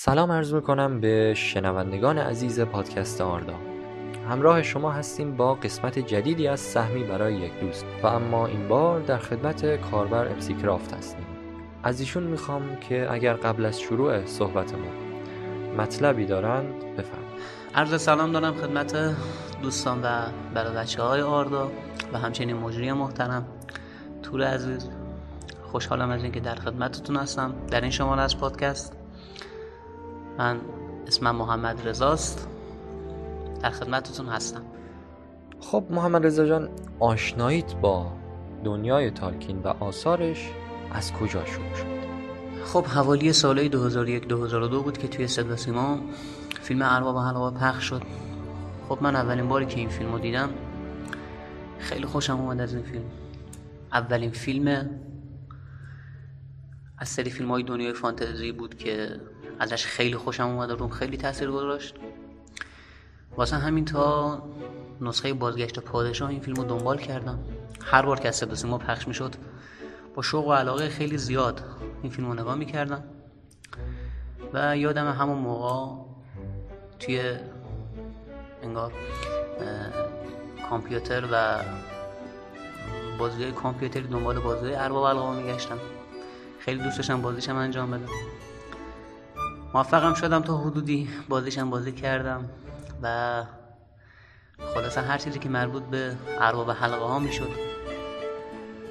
سلام عرض می‌کنم به شنوندگان عزیز پادکست آردا. همراه شما هستیم با قسمت جدیدی از سهمی برای یک دوست و اما این بار در خدمت کاربر امسی کرافت هستیم. از ایشون می‌خوام که اگر قبل از شروع صحبتمون مطلبی دارند بفرمایید. عرض سلام دارم خدمت دوستان و برای بچه های آردا و همچنین مجری محترم. تور عزیز خوشحالم از اینکه در خدمتتون هستم. در این شماره از پادکست من اسمم محمد رزاست در خدمتتون هستم. خب محمد رضا جان آشناییت با دنیای تالکین و آثارش از کجا شروع شد؟ خب حوالی سالهای 2001 2002 بود که توی صدا سیما فیلم ارباب حلقه پخش شد. خب من اولین باری که این فیلم رو دیدم خیلی خوشم اومد از این فیلم. اولین فیلم از سری فیلم های دنیای فانتزی بود که ازش خیلی خوشم اومد و روم خیلی تاثیر گذاشت. واسه همین تا نسخه بازگشت پادشاه این فیلم رو دنبال کردم. هر بار که از صدا سیما پخش می‌شد با شوق و علاقه خیلی زیاد این فیلم رو نگاه می‌کردم. و یادم همون موقع توی انگار کامپیوتر و بازی کامپیوتری دنبال بازی ارباب حلقه‌ها میگشتم. خیلی دوست داشتم بازیشم انجام بدم. موفقم شدم تا حدودی. بازیشم بازی کردم و خلاصه هر چیزی که مربوط به ارباب حلقه ها می‌شد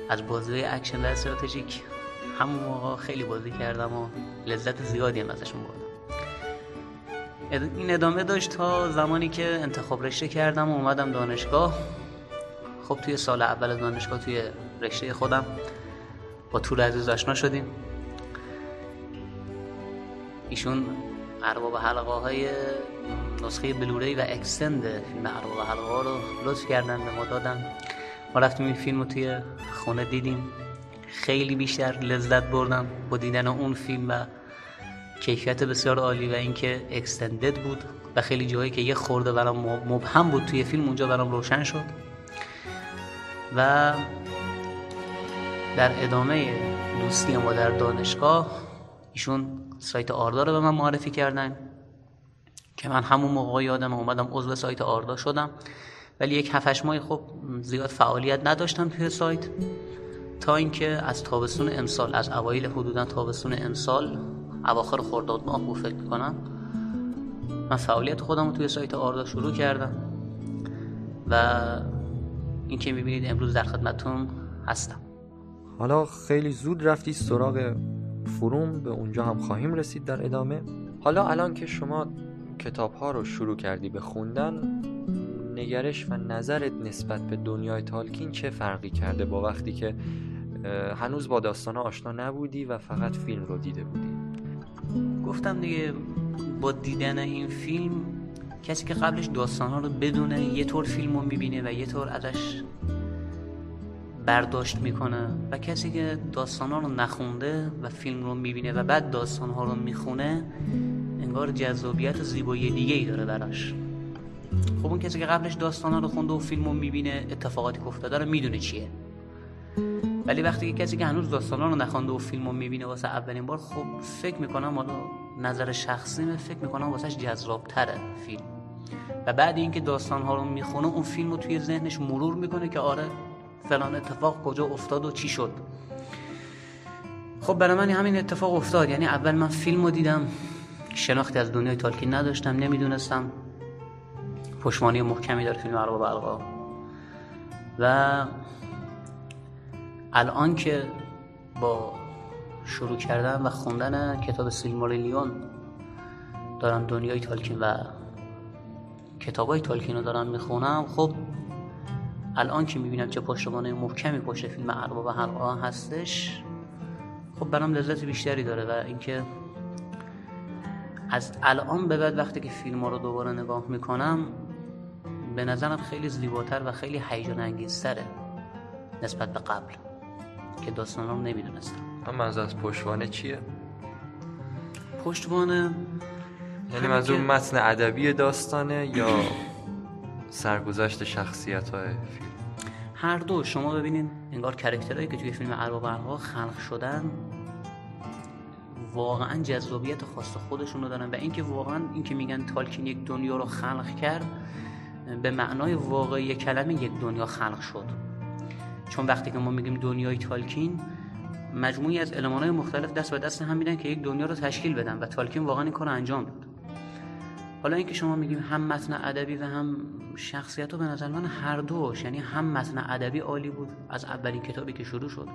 از بازی اکشن و استراتژیک همون موقع خیلی بازی کردم و لذت زیادی هم ازشون بردم. این ادامه داشت تا زمانی که انتخاب رشته کردم و اومدم دانشگاه. خب توی سال اول دانشگاه توی رشته خودم با طول عزیز آشنا شدیم. ایشون ارباب حلقه های نسخه بلوری و اکستند فیلم ارباب حلقه ها رو لطف کردن به ما دادن. ما رفتیم این فیلم رو توی خونه دیدیم. خیلی بیشتر لذت بردم با دیدن اون فیلم و کیفیت بسیار عالی و اینکه اکستندد بود و خیلی جایی که یه خورده برام مبهم بود توی فیلم اونجا برام روشن شد. و در ادامه دوستی ما در دانشگاه ایشون سایت آردا رو به من معرفی کردن که من همون موقع یادم اومدم عضو سایت آردا شدم. ولی یک هفتش ماهی خب زیاد فعالیت نداشتم توی سایت. تا اینکه از تابستون امسال از اوایل حدودا تابستون امسال اواخر خرداد ماه بود فکر می‌کنم من فعالیت خودم رو توی سایت آردا شروع کردم. و این که می‌بینید امروز در خدمتون هستم. حالا خیلی زود رفتی سراغ فروم به اونجا هم خواهیم رسید در ادامه. حالا الان که شما کتاب ها رو شروع کردی به خوندن نگرش و نظرت نسبت به دنیای تالکین چه فرقی کرده با وقتی که هنوز با داستان آشنا نبودی و فقط فیلم رو دیده بودی؟ گفتم دیگه با دیدن این فیلم کسی که قبلش داستان ها رو بدونه یه طور فیلم رو می‌بینه و یه طور ازش برداشت می‌کنه و کسی که داستان رو نخونده و فیلم رو می‌بینه و بعد داستان ها رو می‌خونه انگار جذابیت زیبایی دیگه ای داره براش. خب اون کسی که قبلش داستان رو خونده و فیلم رو می‌بینه اتفاقاتی که افتاده رو می‌دونه چیه؟ ولی وقتی که کسی که هنوز داستان رو نخونده و فیلم رو می‌بینه واسه اولین بار خب فکر می‌کنم حالا نظر شخصی فکر می‌کنم واسهش جذابتره فیلم. و بعد اینکه داستان ها رو می‌خونه اون فیلم رو توی ذهنش مرور می‌کنه که آره فلان اتفاق کجا افتاد و چی شد. خب برای من همین اتفاق افتاد. یعنی اول من فیلم رو دیدم شناختی از دنیای تالکین نداشتم نمی‌دونستم. پشمانی محکمی داره فیلم ارباب القا و الان که با شروع کردن و خوندن کتاب سیلماریلیون دارم دنیای تالکین و کتابای تالکین رو دارم می‌خونم خب الان که می‌بینم چه پشتوانه محکمی پشت فیلم ارباب حلقه هستش خب برام لذت بیشتری داره و اینکه از الان به بعد وقتی که فیلم رو دوباره نگاه می‌کنم به نظرم خیلی زیباتر و خیلی هیجان انگیزتره نسبت به قبل که داستان رو نمی‌دونستم اما از پشتوانه چیه؟ پشتوانه یعنی منظور متن ادبی داستانه یا سرگذشت شخصیت های فیلم هر دو شما ببینین انگار کرکترهایی که توی فیلم ارباب خلق شدن واقعا جذابیت خاص خودشون رو دارن. و اینکه واقعا اینکه میگن تالکین یک دنیا رو خلق کرد به معنای واقعی کلمه یک دنیا خلق شد. چون وقتی که ما میگیم دنیای تالکین مجموعی از های مختلف دست به دست هم میدن که یک دنیا رو تشکیل بدن. و تالکین واقعا این کار انجام داد. حالا اینکه شما میگیم هم متن ادبی و هم شخصیت رو به نظر من هر دوش یعنی هم متن ادبی عالی بود از اولین کتابی که شروع شد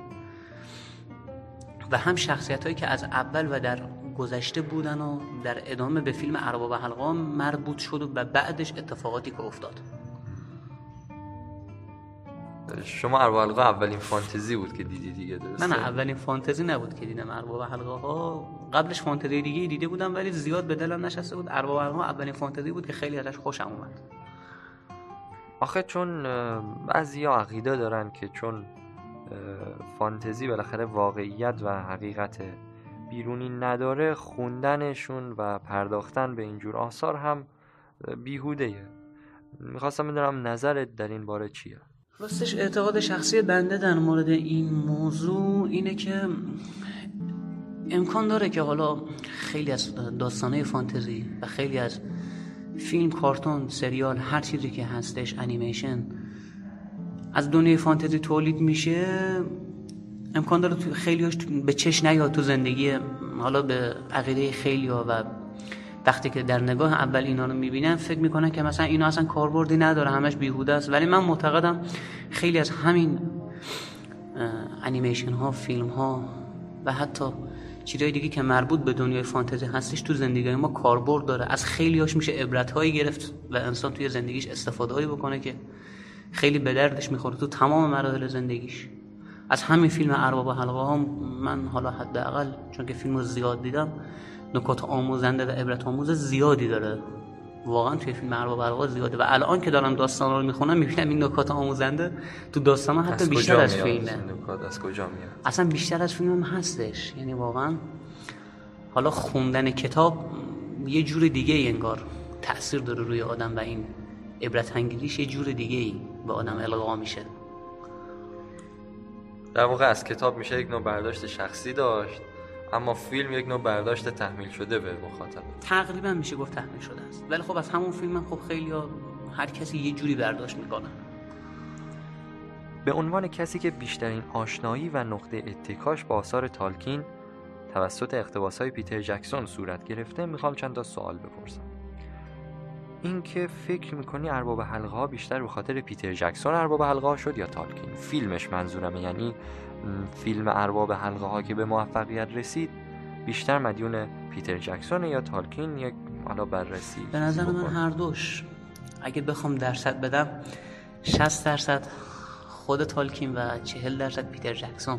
و هم شخصیت هایی که از اول و در گذشته بودن و در ادامه به فیلم ارباب حلقه مربوط شد و بعدش اتفاقاتی که افتاد. شما ارباب حلقه اولین فانتزی بود که دیدی دیگه درسته؟ نه اولین فانتزی نبود که دیدم ارباب حلقه ها قبلش فانتزی دیگه دیده بودم ولی زیاد به دلم نشسته بود. ارباب حلقه ها اولین فانتزی بود که خیلی ازش خوشم اومد. آخه چون بعضی عقیده دارن که چون فانتزی بالاخره واقعیت و حقیقت بیرونی نداره خوندنشون و پرداختن به اینجور آثار هم بیهوده می‌خواستم بدونم نظرت در این باره چیه؟ راستش اعتقاد شخصی بنده در مورد این موضوع اینه که امکان داره که حالا خیلی از داستانه فانتزی و خیلی از فیلم کارتون سریال هر چیزی که هستش انیمیشن از دنیای فانتزی تولید میشه امکان داره خیلی به چش نیاد تو زندگی حالا به عقیده خیلی و وقتی که در نگاه اول اینا رو می‌بینن فکر می‌کنن که مثلا اینا اصلا کاربردی نداره همش بیهوده است. ولی من معتقدم خیلی از همین انیمیشن ها فیلم ها و حتی چیزهای دیگه که مربوط به دنیای فانتزی هستش تو زندگی ما کاربرد داره. از خیلی هاش میشه عبرت هایی گرفت و انسان توی زندگیش استفاده هایی بکنه که خیلی به دردش می‌خوره تو تمام مراحل زندگیش. از همین فیلم ارباب حلقه ها من حالا حداقل چون که فیلم رو زیاد دیدم نکات آموزنده و عبرت آموز زیادی داره. واقعا توی فیلم ارباب حلقه زیاده و الان که دارم داستان رو می‌خونم می‌بینم این نکات آموزنده تو داستان حتی بیشتر از فیلمه. از کجا میاد؟ اصلا بیشتر از فیلم هم هستش. یعنی واقعا حالا خوندن کتاب یه جور دیگه انگار. تاثیر داره روی آدم و این عبرت انگیزیش یه جور دیگه ای به آدم القا میشه. در واقع از کتاب میشه یک نوع برداشت شخصی داشت. اما فیلم یک نوع برداشت تحمیل شده به مخاطب. تقریبا میشه گفت تحمیل شده است. ولی خب از همون فیلم هم خب خیلی ها هر کسی یه جوری برداشت می‌کنه. به عنوان کسی که بیشترین آشنایی و نقطه اتکاش با آثار تالکین توسط اقتباس های پیتر جکسون صورت گرفته می‌خوام چند تا سوال بپرسم. اینکه فکر می‌کنی ارباب حلقه ها بیشتر به خاطر پیتر جکسون ارباب حلقه ها شد یا تالکین؟ فیلمش منظورمه یعنی فیلم ارباب حلقه ها که به موفقیت رسید بیشتر مدیون پیتر جکسون یا تالکین یک حالا بررسی به نظر من هر دوش. اگه بخوام درصد بدم 60 درصد خود تالکین و 40 درصد پیتر جکسون.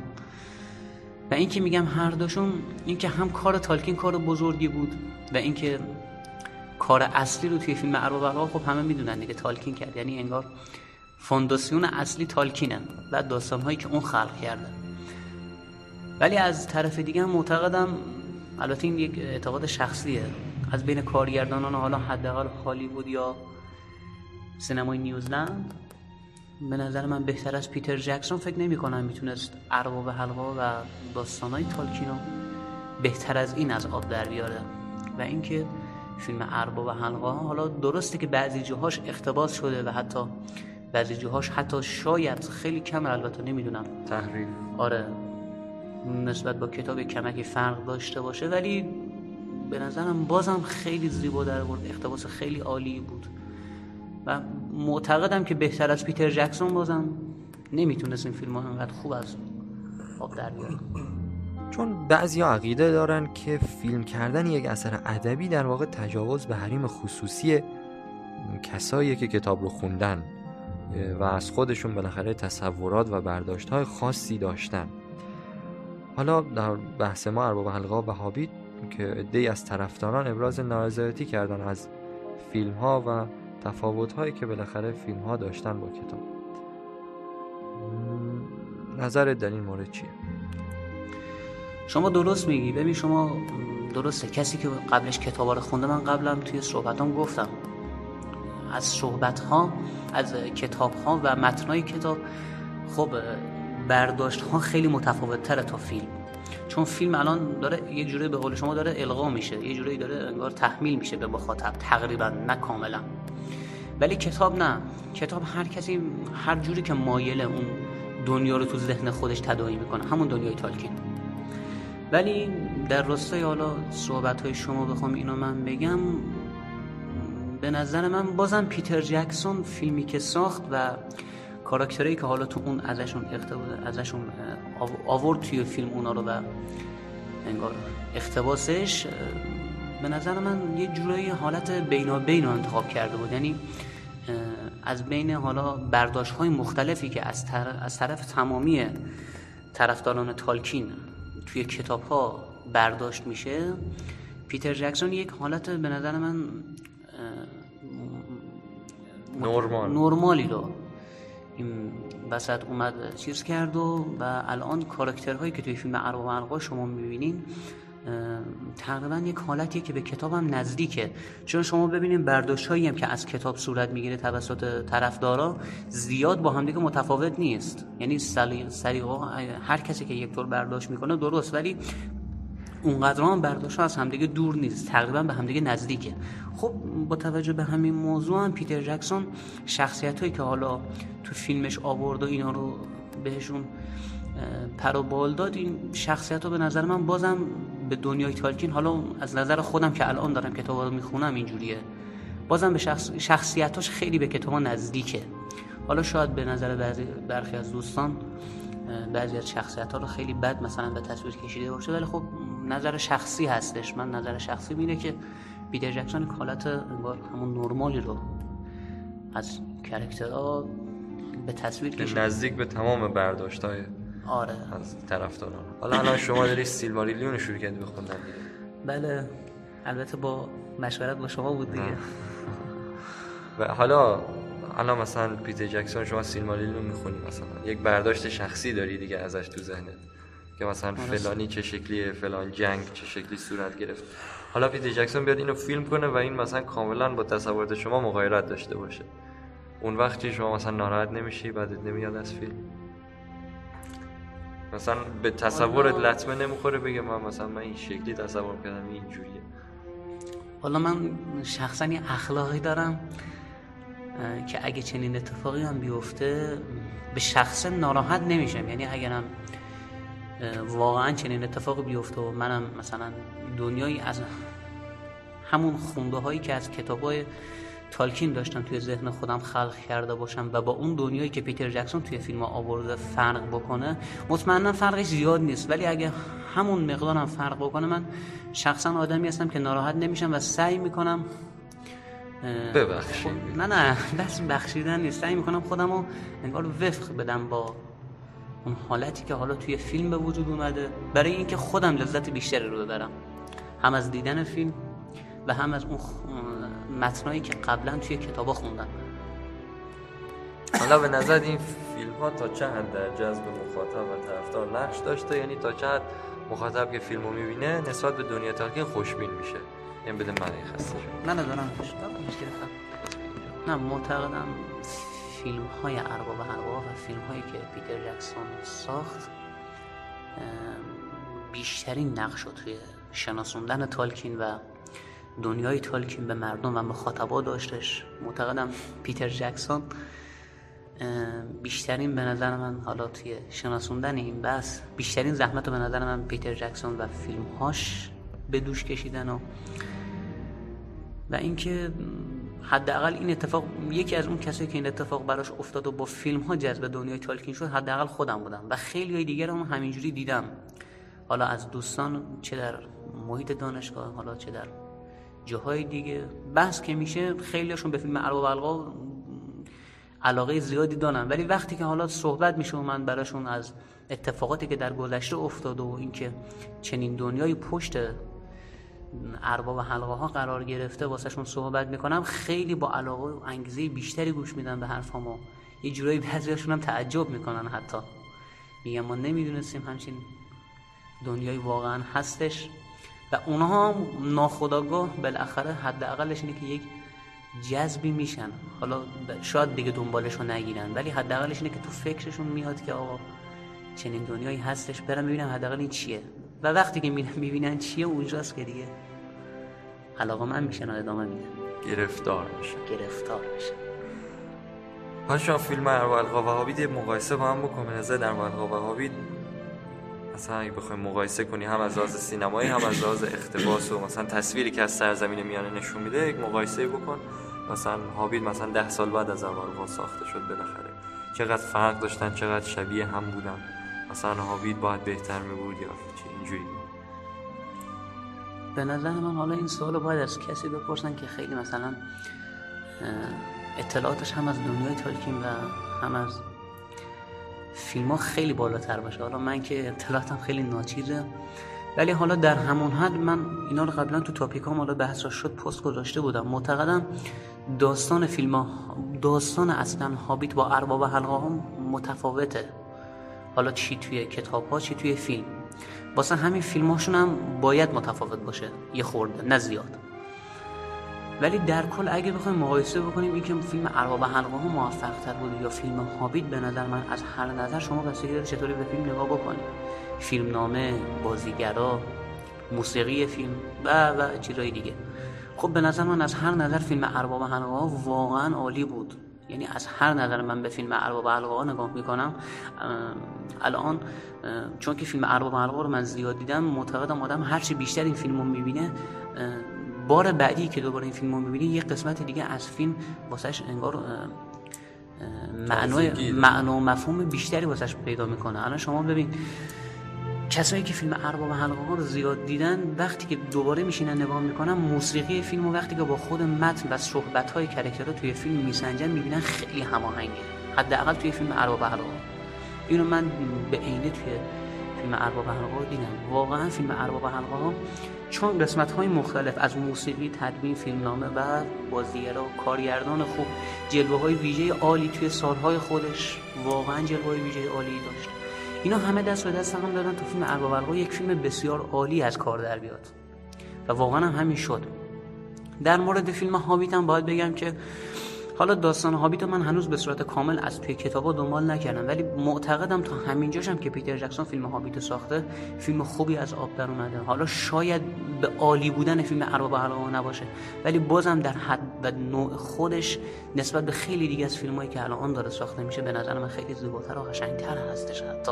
و اینکه میگم هر دوشون اینکه هم کار تالکین کار بزرگی بود و اینکه کار اصلی رو توی فیلم ارباب خب همه می‌دونن دیگه تالکین کرد. یعنی انگار فونداسیون اصلی تالکینه و داستان هایی که اون خلق کرده. ولی از طرف دیگه معتقدم البته این یک اعتقاد شخصیه. از بین کارگردانان حالا حداقل هالیوود یا سینمای نیوزلند به نظر من بهتر از پیتر جکسون فکر نمی کنم. می‌تونست ارباب حلقه و داستانهای تالکینو بهتر از این از آب در بیاره. و اینکه فیلم ارباب حلقه ها حالا درسته که بعضی جاهاش اقتباس شده و حتی بعضی جاهاش حتی شاید خیلی کم البته نمی‌دونم. تحریف. آره. نسبت با کتاب کمکی فرق داشته باشه ولی به نظرم بازم خیلی زیبا در برد اقتباس خیلی عالی بود. و معتقدم که بهتر از پیتر جکسون بازم نمی‌تونست این فیلم ها انقدر خوب از آب در بیاره. چون بعضی عقیده دارن که فیلم کردن یک اثر ادبی در واقع تجاوز به حریم خصوصی کسایی که کتاب رو خوندن. و از خودشون بالاخره تصورات و برداشت های خاصی داشتن. حالا در بحث ما ارباب حلقه و هابیت که عده از طرفداران ابراز نارضایتی کردن از فیلم ها و تفاوت هایی که بالاخره فیلم ها داشتن با کتاب. نظرت در این مورد چیه؟ شما درست میگی. ببین شما درسته. کسی که قبلش کتاب رو خونده من قبلم توی صحبتام گفتم. از صحبت ها از کتاب ها و های کتاب خب برداشت ها خیلی متفاوت تره تا فیلم. چون فیلم الان داره یه جوری به قول شما داره القا میشه یه جوری داره انگار تحمیل میشه به مخاطب تقریبا نه کاملا. ولی کتاب نه. کتاب هر کسی هر جوری که مایله اون دنیا رو تو ذهن خودش تداعی می‌کنه همون دنیای تالکین. ولی در راستای حالا صحبت های شما بخوام اینو من بگم به نظر من بازم پیتر جکسون فیلمی که ساخت و کاراکترهایی که حالا تو اون ازشون ازشون آورد توی فیلم اونا رو و انگار اختباسش به نظر من یه جورایی حالت بینابین رو انتخاب کرده بود. یعنی از بین حالا برداشت های مختلفی که از, از طرف تمامی طرفداران تالکین توی کتاب ها برداشت میشه پیتر جکسون یک حالت به نظر من نورمال نورمالی رو. این وسط اومد چیز کرد و, و الان کاراکترهایی که توی فیلم ارباب و شما می‌بینین تقریبا یک حالتیه که به کتابم نزدیکه. چون شما ببینید برداشت هایی هم که از کتاب صورت می‌گیره توسط طرفدارا زیاد با همدیگه متفاوت نیست. یعنی سلیقه هر کسی که یک طور برداشت می‌کنه درست. ولی اونقدر هم برداشت از همدیگه دور نیست. تقریبا به همدیگه نزدیکه. خب با توجه به همین موضوع هم پیتر جکسون شخصیت هایی که حالا تو فیلمش آورد و اینا رو بهشون پر و بال داد این شخصیت رو به نظر من بازم به دنیای تالکین حالا از نظر خودم که الان دارم کتاب رو می‌خونم اینجوریه. بازم به شخص شخصیتاش خیلی به کتاب نزدیکه. حالا شاید به نظر برخی از دوستان بعضی از شخصیت ها رو خیلی بد مثلا به تصویر کشیده باشه ولی خب نظر شخصی هستش. من نظر شخصی میره که پیتر جکسون حالت همون نرمالی رو از کرکترها به تصویر کشیده. نزدیک به تمام برداشت های آره. از طرفداران. حالا الان شما داری سیلماریلیون رو شروع کردی بخوندن بله. البته با مشورت با شما بود دیگه. و حالا الان مثلا پیتر جکسون شما سیلماریلیون می‌خونی مثلا. یک برداشت شخصی داری دیگه ازش تو ذهنت که مثلا. فلانی چه شکلیه فلان جنگ چه شکلی صورت گرفت. حالا پیتر جکسون بیاد اینو فیلم کنه و این مثلا کاملا با تصورات شما مغایرت داشته باشه. اون وقتی شما مثلا ناراحت نمیشی بعدت نمیاد از فیلم. مثلا به تصورت لطمه نمی‌خوره بگه من مثلا من این شکلی تصور کردم اینجوریه حالا من شخصا یه اخلاقی دارم که اگه چنین اتفاقی هم بیفته به شخص ناراحت نمیشم. یعنی اگرم واقعا چنین اتفاقی بیفته و منم مثلا دنیایی از همون خونده هایی که از کتاب های تالکین داشتم توی ذهن خودم خلق کرده باشم و با اون دنیایی که پیتر جکسون توی فیلم آورده فرق بکنه مطمئنا فرقش زیاد نیست. ولی اگه همون مقدارم فرق بکنه من شخصا آدمی هستم که ناراحت نمیشم و سعی می‌کنم ببخشید. نه نه دست بخشیدن نیست. سعی می‌کنم خودم رو انگار وفق بدم با اون حالتی که حالا توی فیلم به وجود اومده. برای اینکه خودم لذت بیشتری رو ببرم. هم از دیدن فیلم و هم از اون متنایی که قبلا توی کتابا خوندم. حالا به نظر این فیلم ها تا چه حد در جذب مخاطب و طرفدار نقش داشته؟ یعنی تا چه حد مخاطب که فیلمو می‌بینه نسبت به دنیا تالکین خوشبین میشه؟ این بده من این خسته شد نه ندارم نه معتقدم فیلم های ارباب ارباب و فیلم هایی که پیتر جکسون ساخت بیشترین نقش رو توی شناسوندن تالکین و دنیای تالکین به مردم و مخاطبا داشتش. معتقدم پیتر جکسون بیشترین به نظر من حالا توی شناسوندن این بس بیشترین زحمت رو به نظر من پیتر جکسون و فیلم هاش به دوش کشیدن و و اینکه حداقل این اتفاق یکی از اون کسایی که این اتفاق براش افتاد و با فیلم ها جذب دنیای تالکین شد حداقل خودم بودم. و خیلی های دیگر هم همینجوری دیدم. حالا از دوستان چه در محیط دانشگاه حالا چه در جاهای دیگه. بحث که میشه خیلیشون به فیلم ارباب القا علاقه زیادی دارن. ولی وقتی که حالا صحبت میشه و من براشون از اتفاقاتی که در گذشته افتاده و اینکه چنین دنیای پشت ارباب حلقه ها قرار گرفته واسهشون صحبت می‌کنم خیلی با علاقه و انگیزه بیشتری گوش میدن به حرفامو. یه جورایی بعضیاشون هم تعجب می‌کنن حتی. میگم ما نمی‌دونستیم همچین دنیای واقعا هستش. و اونها هم ناخداگاه بالاخره حداقلش اینه که یک جذبی میشن. حالا شاید دیگه دنبالش رو نگیرن ولی حداقلش اینه که تو فکرشون میاد که آقا چنین دنیایی هستش برم ببینم حداقل این چیه. و وقتی که می‌بینن چیه اونجاست که دیگه. علاقه من میشن ادامه میدن گرفتار میشه. گرفتار میشه. حالا شما فیلم اروال وهابی مقایسه با هم بکن. نظر در اروال وهابی مثلا اگه بخوای مقایسه کنی هم از لحاظ سینمایی هم از لحاظ اختباس و مثلا تصویری که از سرزمین میانه نشون میده یک مقایسه بکن. مثلا هابیت مثلا ده سال بعد از اول ساخته شد بالاخره. چقدر فرق داشتن چقدر شبیه هم بودن. مثلا هابیت باید بهتر می بود یا چه اینجوری؟ به نظر من حالا این سوالو باید از کسی بپرسن که خیلی مثلا اطلاعاتش هم از دنیای تالکین و هم از فیلم ها خیلی بالاتر باشه. حالا من که اطلاعاتم خیلی ناچیزه. ولی حالا در همون حد من اینا رو قبلا تو تاپیک هم حالا بحث شد پست گذاشته بودم. معتقدم داستان فیلم ها داستان اصلا هابیت با ارباب حلقه ها متفاوته. حالا چی توی کتاب ها چی توی فیلم. واسه همین فیلم هاشون هم باید متفاوت باشه. یه خورده نه زیاد. ولی در کل اگه بخوایم مقایسه بکنیم این که فیلم ارباب حلقه ها موفق تر بود یا فیلم هابیت به نظر من از هر نظر شما بستگی داره چطوری به فیلم نگاه بکنید فیلم نامه بازیگرا موسیقی فیلم و و چیزای دیگه. خب به نظر من از هر نظر فیلم ارباب حلقه ها واقعا عالی بود. یعنی از هر نظر من به فیلم ارباب حلقه ها نگاه می‌کنم الان چون که فیلم ارباب حلقه رو من زیاد دیدم معتقدم آدم هرچی بیشتر این فیلم رو می‌بینه بار بعدی که دوباره این فیلم رو می‌بینی یه قسمت دیگه از فیلم واسهش انگار معنای معنا و مفهوم بیشتری واسهش پیدا می‌کنه. الان شما ببین کسایی که فیلم ارباب حلقه ها رو زیاد دیدن وقتی که دوباره میشینن نگاه می‌کنن موسیقی فیلم و وقتی که با خود متن و صحبت های کرکترها توی فیلم میسنجن می‌بینن خیلی هماهنگه. حداقل توی فیلم ارباب حلقه اینو من به عینه توی فیلم ارباب حلقه دیدم. واقعا فیلم ارباب حلقه ها چون قسمت های مختلف از موسیقی تدوین فیلمنامه و بازیگرا کارگردان خوب جلوه های ویژه عالی توی سالهای خودش واقعا جلوه های ویژه عالی داشت. اینا همه دست به دست هم دادن تو فیلم ارباب یک فیلم بسیار عالی از کار در بیاد. و واقعا هم همین شد. در مورد فیلم هابیت هم باید بگم که حالا داستان هابیت من هنوز به صورت کامل از توی کتابا دنبال نکردم. ولی معتقدم تا همینجاشم که پیتر جکسون فیلم هابیت ساخته فیلم خوبی از آب در اومده. حالا شاید به عالی بودن فیلم ارباب حلقه نباشه. ولی بازم در حد و نوع خودش نسبت به خیلی دیگه از فیلمایی که الان داره ساخته میشه به نظر من خیلی زیباتر و قشنگتر هستش حتی.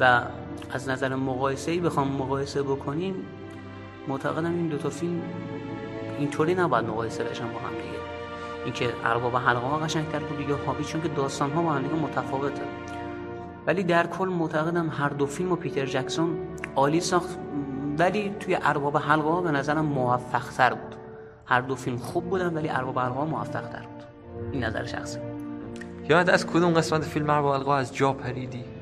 و از نظر مقایسه ای بخوام مقایسه بکنیم معتقدم این دو تا فیلم اینطوری نباید مقایسه بشن با هم دیگه. اینکه ارباب حلقه ها قشنگتر بود یا هابی چون که داستان ها با هم دیگه متفاوته. ولی در کل معتقدم هر دو فیلم و پیتر جکسون عالی ساخت ولی توی ارباب حلقه ها به نظرم موفق تر بود. هر دو فیلم خوب بودن ولی ارباب حلقه ها موفق تر بود. این نظر شخصی. یاد از کدوم قسمت فیلم ارباب حلقه از جا پریدی؟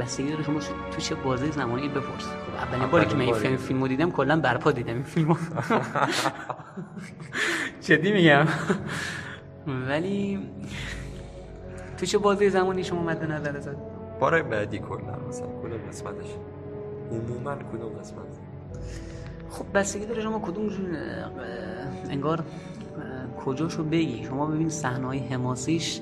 بستگی داره شما تو چه بازه زمانی بپرس. خب اولین باری که من این فیلم فیلمو دیدم کلا برپا دیدم این فیلمو. جدی میگم. ولی تو چه بازه زمانی شما مد نظر زد بار بعدی کلا مثلا کدوم قسمتش؟ عموما کدوم قسمت؟ خب بستگی داره شما کدوم انگار کجاشو بگی؟ شما ببین صحنه حماسیش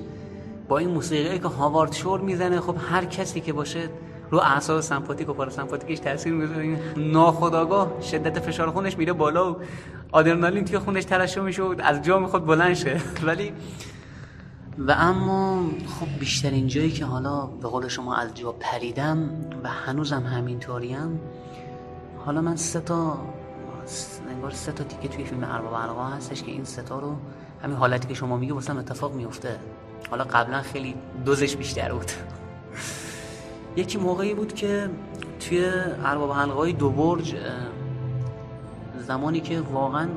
با این موسیقی که هاوارد شور می‌زنه خب هر کسی که باشه رو اعصاب سمپاتیک و پاراسمپاتیکش تاثیر می‌ذاره. ناخداگاه شدت فشار خونش میره بالا و آدرنالین توی خونش ترشح میشه و از جا می‌خواد بلند شه. ولی و اما خب بیشترین جایی که حالا به قول شما از جا پریدم و هنوزم همینطوریم حالا من سه تا انگار سه تا تیکه توی فیلم ارباب حلقه هستش که این سه تا رو همین حالتی که شما میگه واسه اتفاق میفته. حالا قبلا خیلی دوزش بیشتر بود. یکی موقعی بود که توی ارباب حلقه های دو برج زمانی که واقعا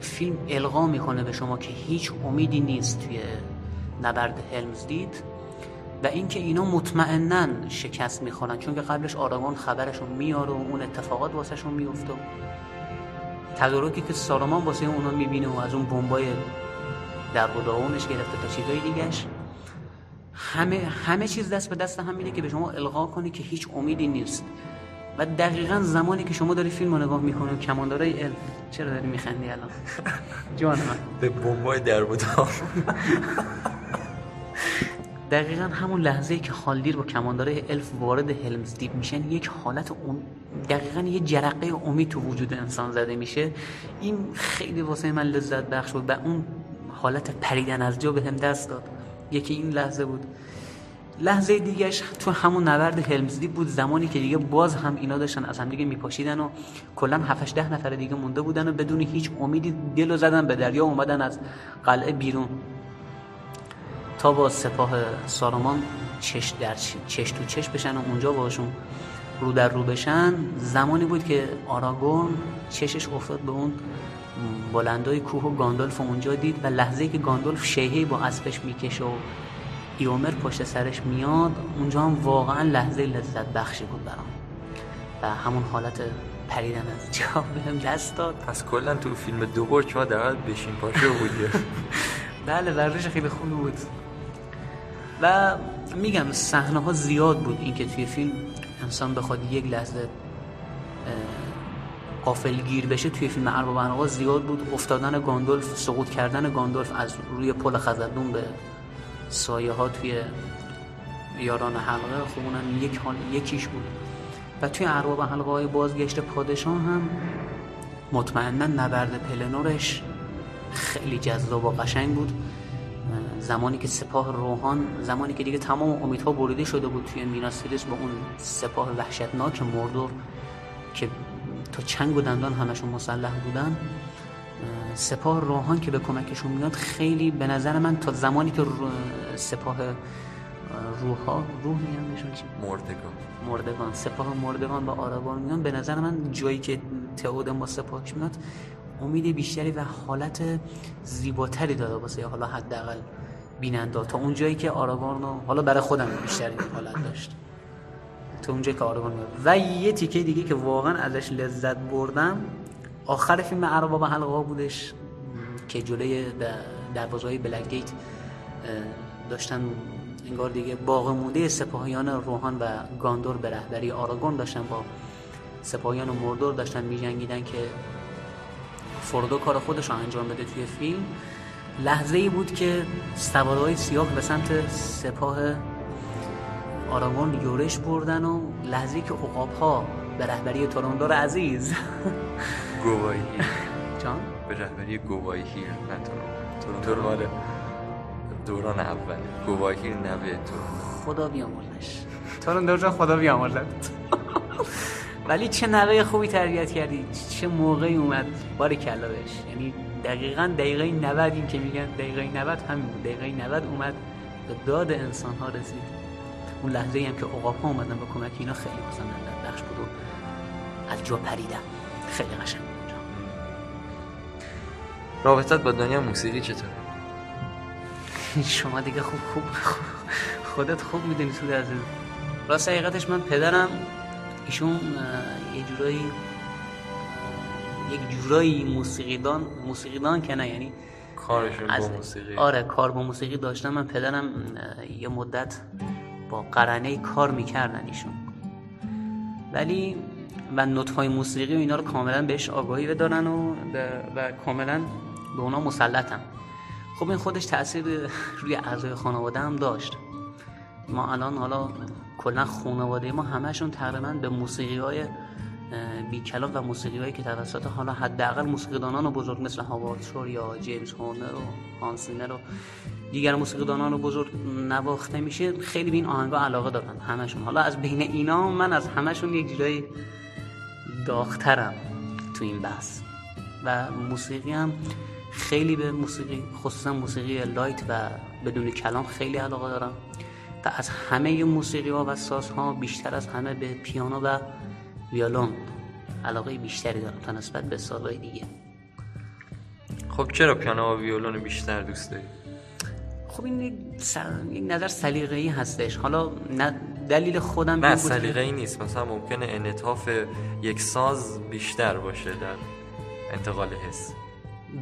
فیلم القا می‌کنه به شما که هیچ امیدی نیست توی نبرد هلمز دید و اینکه اینا مطمئنا شکست می‌خورن چون که قبلش آراگون خبرشون میاره و اون اتفاقات واسهشون میفته تدارکی که سارامان واسه اونا می‌بینه و از اون بمبای در داغونش گرفته تا چیزای دیگهش. همه همه چیز دست به دست هم میده که به شما القا کنه که هیچ امیدی نیست. و دقیقا زمانی که شما داری فیلم رو نگاه می‌کنی کماندارای ال چرا داری میخندی الان؟ جان من. به بمبای در دقیقا همون لحظه که خالدیر با کمانداره الف وارد هلمز دیپ میشن یک حالت اون دقیقا یه جرقه امید تو وجود انسان زده میشه. این خیلی واسه من لذت بخش بود و اون حالت پریدن از جا به هم دست داد. یکی این لحظه بود. لحظه دیگهش تو همون نبرد هلمزدی بود زمانی که دیگه باز هم اینا داشتن از هم دیگه میپاشیدن و کلا 7 ده نفر دیگه مونده بودن و بدون هیچ امیدی دل زدن به دریا اومدن از قلعه بیرون. تا با سپاه سارومان چش در چش تو چش بشن و اونجا باشون رو در رو بشن زمانی بود که آراگون چشش افتاد به اون بلندای کوه و گاندالف اونجا دید و لحظه که گاندالف شیهی با اسبش می‌کشه و ایومر پشت سرش میاد اونجا هم واقعا لحظه لذت بخشی بود برام. و همون حالت پریدن از جا بهم دست داد. پس کلا تو فیلم دو بار شما در بشین پاشه بودی بله ورزش خیلی خوبی بود. و میگم صحنه ها زیاد بود اینکه توی فیلم انسان بخواد یک لحظه قافل گیر بشه توی فیلم ارباب انقا زیاد بود. افتادن گاندولف سقوط کردن گاندولف از روی پل خزدون به سایه ها توی یاران حلقه خب اونم یک حال یکیش بود. و توی ارباب حلقه های بازگشت پادشاه هم مطمئنا نبرد پلنورش خیلی جذاب و قشنگ بود. زمانی که سپاه روحان زمانی که دیگه تمام امیدها بریده شده بود توی میناسیریس با اون سپاه وحشتناک مردور که تا چنگ و دندان همشون مسلح بودن سپاه روحان که به کمکشون میاد خیلی به نظر من تا زمانی که سپاه روحا روح میان بهشون چی؟ مردگان. مردگان. سپاه مردگان با آراگون میان. به نظر من جایی که تئود ما سپاهش میاد امید بیشتری و حالت زیباتری داده واسه حالا حداقل بیننده تا اون جایی که آراگون رو حالا برای خودم بیشتری حالت داشت. تا اونجایی که آراگون میاد. و یه تیکه دیگه که واقعا ازش لذت بردم آخر فیلم ارباب حلقه بودش که جلوی دروازه های بلک گیت داشتن انگار دیگه باقی مونده سپاهیان روحان و گاندور به رهبری آراگون داشتن با سپاهیان و مردور داشتن می جنگیدن که فردو کار خودش رو انجام بده توی فیلم. لحظه ای بود که های سیاه به سمت سپاه آراگون یورش بردن و لحظه که عقاب ها به رهبری توراندار عزیز. گواهی. جان؟ به رهبری گواهی نه توران دوران اول گواهی نوه تو خدا بیامرزش. توراندار جان خدا بیامرزد ولی چه نوه خوبی تربیت کردی. چه موقعی اومد. باری کلا بهش. یعنی دقیقا دقیقه 90 این که میگن دقیقه 90 همین بود. دقیقه 90 اومد به داد انسان ها رسید. اون لحظه ای هم که عقاب ها اومدن به کمک اینا خیلی مثلا بخش بود و از جا پریدم. خیلی قشنگ بود رابطت با دنیا موسیقی چطور؟ شما دیگه خوب خوب خودت خوب می‌دونی تو از راست حقیقتش من پدرم ایشون یه جورایی یک جورایی موسیقیدان موسیقیدان که نه یعنی کارشون با موسیقی. آره کار با موسیقی داشتم من پدرم یه مدت با قرنه کار می‌کردن ایشون. ولی و نوت های موسیقی و اینا رو کاملا بهش آگاهی دارن و, و کاملا به اونا مسلطن. خب این خودش تاثیر روی اعضای خانواده هم داشت. ما الان حالا کلا خانواده ما همشون تقریبا به موسیقی های بی کلام و موسیقی هایی که توسط حالا حداقل موسیقیدانان بزرگ مثل هاوارد شور یا جیمز هورنر و هانسینر و دیگر موسیقیدانان بزرگ نواخته میشه خیلی به این آهنگا علاقه دارن همشون. حالا از بین اینا من از همشون یک جورایی داغترم تو این بحث. و موسیقی هم خیلی به موسیقی خصوصا موسیقی لایت و بدون کلام خیلی علاقه دارم. و از همه موسیقی ها و ساز ها بیشتر از همه به پیانو و ویولون علاقه بیشتری دارم تا نسبت به سازهای دیگه. خب چرا پیانو و ویولون بیشتر دوست داری؟ خب این یک, نظر سلیقه‌ای هستش. حالا نه دلیل خودم نه سلیقه‌ای نیست. مثلا ممکنه انعطاف یک ساز بیشتر باشه در انتقال حس.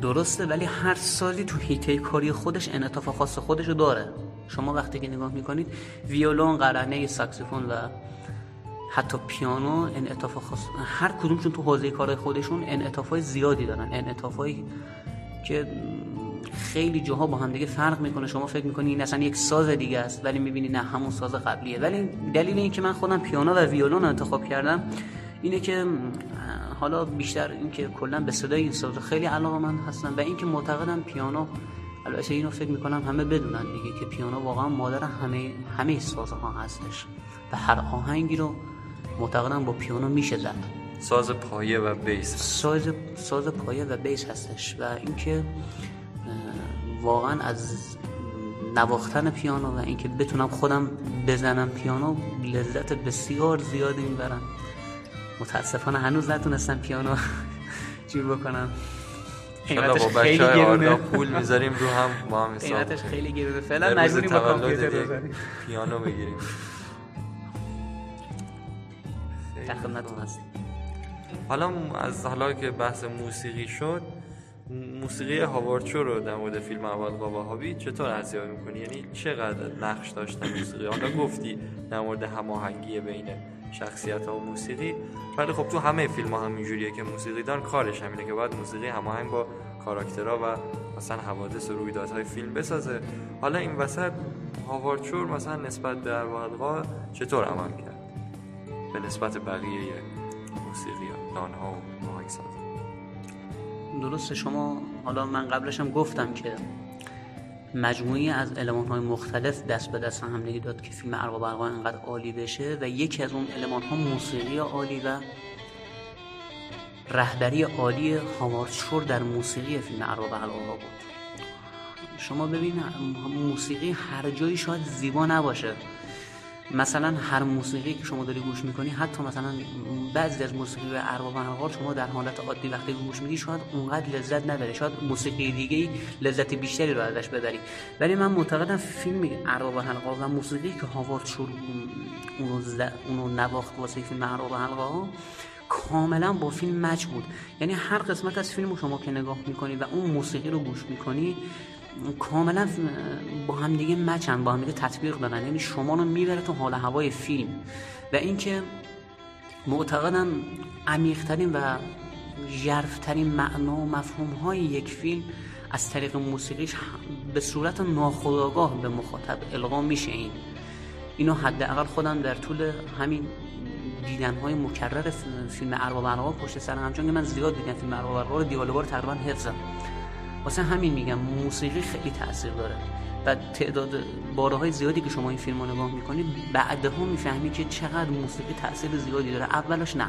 درسته ولی هر سازی تو هیته کاری خودش انعطاف خاص خودش رو داره. شما وقتی که نگاه می‌کنید ویولون قرنه ساکسیفون و حتی پیانو انعطاف خاص هر کدومشون تو حوزه کار خودشون انعطافای زیادی دارن. انعطافایی که خیلی جاها با هم دیگه فرق می‌کنه. شما فکر می‌کنی این اصلا یک ساز دیگه است ولی می‌بینی نه همون ساز قبلیه. ولی دلیل اینکه من خودم پیانو و ویولون انتخاب کردم اینه که حالا بیشتر اینکه کلا به صدای این ساز خیلی علاقه من هستم و اینکه معتقدم پیانو البته اینو فکر می‌کنم همه بدونن دیگه که پیانو واقعا مادر همه همه سازها هستش. و هر آهنگی رو معتقدم با پیانو میشه زد. ساز پایه و بیس. ساز ساز پایه و بیس هستش و اینکه واقعا از نواختن پیانو و اینکه بتونم خودم بزنم پیانو لذت بسیار زیادی می‌برم متاسفانه هنوز نتونستم پیانو جور بکنم. قیمتش خیلی گرونه. پول می‌ذاریم رو هم ما هم قیمتش خیلی گرونه. فعلا مجبوریم با کامپیوتر بزنیم. پیانو بگیریم خدمتتون هستیم. حالا از حالا که بحث موسیقی شد موسیقی هاوارچو رو در مورد فیلم اول قابا هابی چطور ارزیابی می‌کنی؟ یعنی چقدر نقش داشته موسیقی؟ حالا گفتی در مورد هماهنگی بین شخصیت ها و موسیقی ولی خب تو همه فیلم ها همینجوریه که موسیقی دان کارش همینه که باید موسیقی هماهنگ با کاراکترها و مثلا حوادث و رویدادهای فیلم بسازه. حالا این وسط هاوارچور مثلا نسبت در واقع چطور عمل کرد؟ به نسبت بقیه موسیقی ها و آهنگساز درسته شما حالا من قبلش هم گفتم که مجموعی از علمان های مختلف دست به دست هم داد که فیلم ارباب برقا انقدر عالی بشه و یکی از اون علمان ها موسیقی عالی و رهبری عالی هاوارد در موسیقی فیلم ارباب برقا بود. شما ببین موسیقی هر جایی شاید زیبا نباشه. مثلا هر موسیقی که شما داری گوش می‌کنی حتی مثلا بعضی از موسیقی و ارباب انوار شما در حالت عادی وقتی گوش میدی شاید اونقدر لذت نداری شاید موسیقی دیگه لذت بیشتری رو ازش ببری. ولی من معتقدم فیلم ارباب حلقا و موسیقی که هاوارد شروع اونو, اونو نواخت واسه فیلم ارباب حلقا کاملا با فیلم مچ بود. یعنی هر قسمت از فیلم رو شما که نگاه می‌کنی و اون موسیقی رو گوش می‌کنی کاملا با هم دیگه مچن با هم دیگه تطبیق دارن یعنی شما رو می‌بره تو حال هوای فیلم. و اینکه معتقدم عمیقترین و ژرفترین معنا و مفهوم های یک فیلم از طریق موسیقیش به صورت ناخودآگاه به مخاطب القا میشه این. اینو حداقل خودم در طول همین دیدن های مکرر فیلم ارباب ارباب پشت سر هم چون که من زیاد دیدم فیلم ارباب ارباب دیالوگا رو تقریبا حفظم. واسه همین میگم موسیقی خیلی تاثیر داره. و تعداد بارهای زیادی که شما این فیلم رو نگاه می‌کنید بعدها می‌فهمی که چقدر موسیقی تاثیر زیادی داره. اولش نه.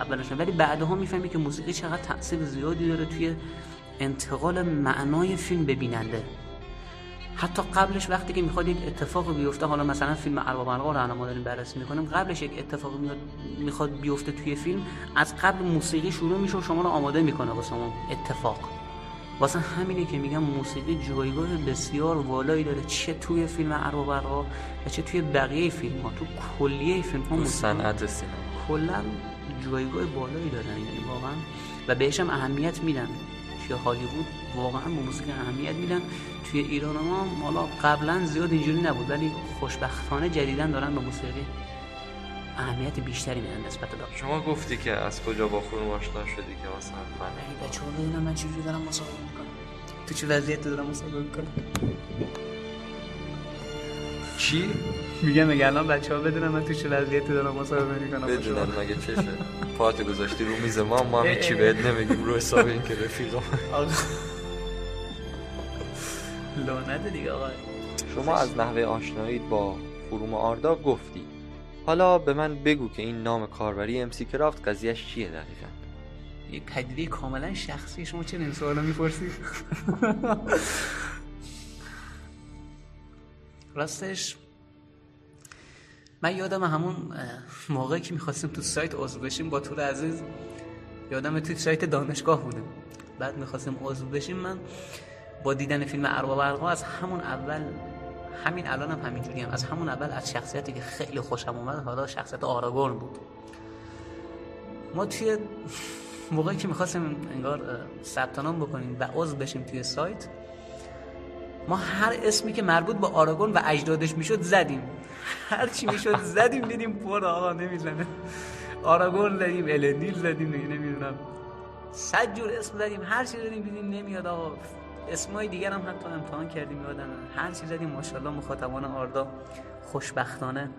اولش نه. ولی بعدها می‌فهمی که موسیقی چقدر تاثیر زیادی داره توی انتقال معنای فیلم به بیننده. حتی قبلش وقتی که می‌خواد یک اتفاق بیفته حالا مثلا فیلم ارباب الغا رو ما داریم بررسی می‌کنیم قبلش یک اتفاق می‌خواد بیفته توی فیلم از قبل موسیقی شروع میشه و شما رو آماده می‌کنه واسه اون اتفاق. واسه همینه که میگم موسیقی جایگاه بسیار والایی داره. چه توی فیلم ارباب و چه توی بقیه فیلم ها تو کلیه فیلم ها صنعت سینما. کلا جایگاه بالایی دارن. یعنی واقعا و بهش هم اهمیت میدن. توی هالیوود واقعا به موسیقی اهمیت میدن. توی ایران ما حالا قبلا زیاد اینجوری نبود ولی خوشبختانه جدیدا دارن به موسیقی اهمیت بیشتری میدن نسبت به شما گفتی که از کجا با خون آشنا شدی که مثلا من ای بچه‌ها ببینم من چجوری دارم مسابقه می‌کنم. تو چه وضعیتی دارم مسابقه می‌کنم؟ چی؟ میگم میگم الان بچه‌ها بدونن من تو چه وضعیتی دارم مسابقه می‌کنم. بدونن مگه چشه. پات گذاشتی رو میز ما ما هم چی بهت نمیگیم. رو حساب این که رفیقم لعنت دیگه آقا. شما از نحوه آشنایی با فروم آردا گفتی. حالا به من بگو که این نام کاربری امسی کرافت قضیهش چیه دقیقا؟ یه پدیده کاملا شخصی. شما چه این سوالا می‌پرسید راستش من یادم همون موقعی که می‌خواستیم تو سایت عضو بشیم با تور عزیز یادم تو سایت دانشگاه بودیم بعد می‌خواستیم عضو بشیم من با دیدن فیلم ارباب از همون اول همین الان هم همینجوری هم. از همون اول از شخصیتی که خیلی خوشم اومد حالا شخصیت آراگورن بود. ما توی موقعی که می‌خواستیم انگار ثبت بکنیم و عضو بشیم توی سایت ما هر اسمی که مربوط به آراگون و اجدادش می‌شد زدیم. هر چی می‌شد زدیم دیدیم پر آقا نمی‌زنه آراگون زدیم الندیل زدیم نمی‌دونم. صد جور اسم زدیم. هر چی زدیم دیدیم نمیاد آقا. اسمای دیگر هم حتی امتحان کردیم یادم هر چیز زدیم ماشاءالله مخاطبان آردا خوشبختانه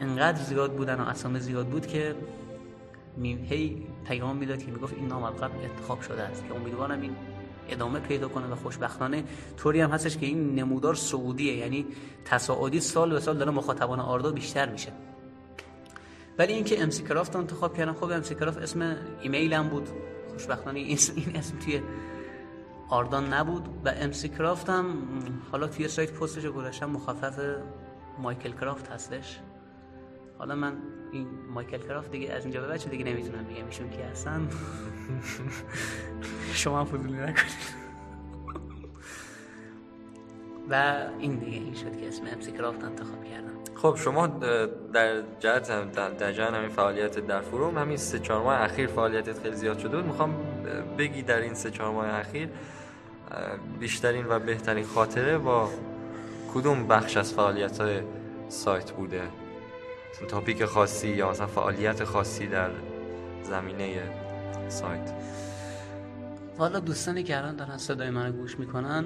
انقدر زیاد بودن و اسامه زیاد بود که هی پیغام می‌داد که می‌گفت این نام قبل انتخاب شده است. که امیدوارم این ادامه پیدا کنه و خوشبختانه طوری هم هستش که این نمودار سعودیه. یعنی تصاعدی سال به سال داره مخاطبان آردا بیشتر میشه. ولی اینکه ام سی کرافت انتخاب کردم خب ام سی کرافت اسم ایمیلم بود. خوشبختانه این اسم توی آردان نبود و ام سی کرافت هم حالا توی سایت پستش گذاشتم مخفف مایکل کرافت هستش. حالا من این مایکل کرافت دیگه از اینجا به بچه دیگه نمی‌تونم بگم ایشون کی هستن؟ شما هم فضولی نکنید. و این دیگه این شد که اسم امسی کرافت انتخاب کردم. خب شما در جهت در جهت همین فعالیت در فروم همین سه چهار ماه اخیر فعالیتت خیلی زیاد شده بود. می‌خوام بگی در این سه چهار ماه اخیر بیشترین و بهترین خاطره با کدوم بخش از فعالیت های سایت بوده؟ تاپیک خاصی یا مثلا فعالیت خاصی در زمینه سایت؟ حالا دوستانی که الان دارن صدای منو گوش می‌کنن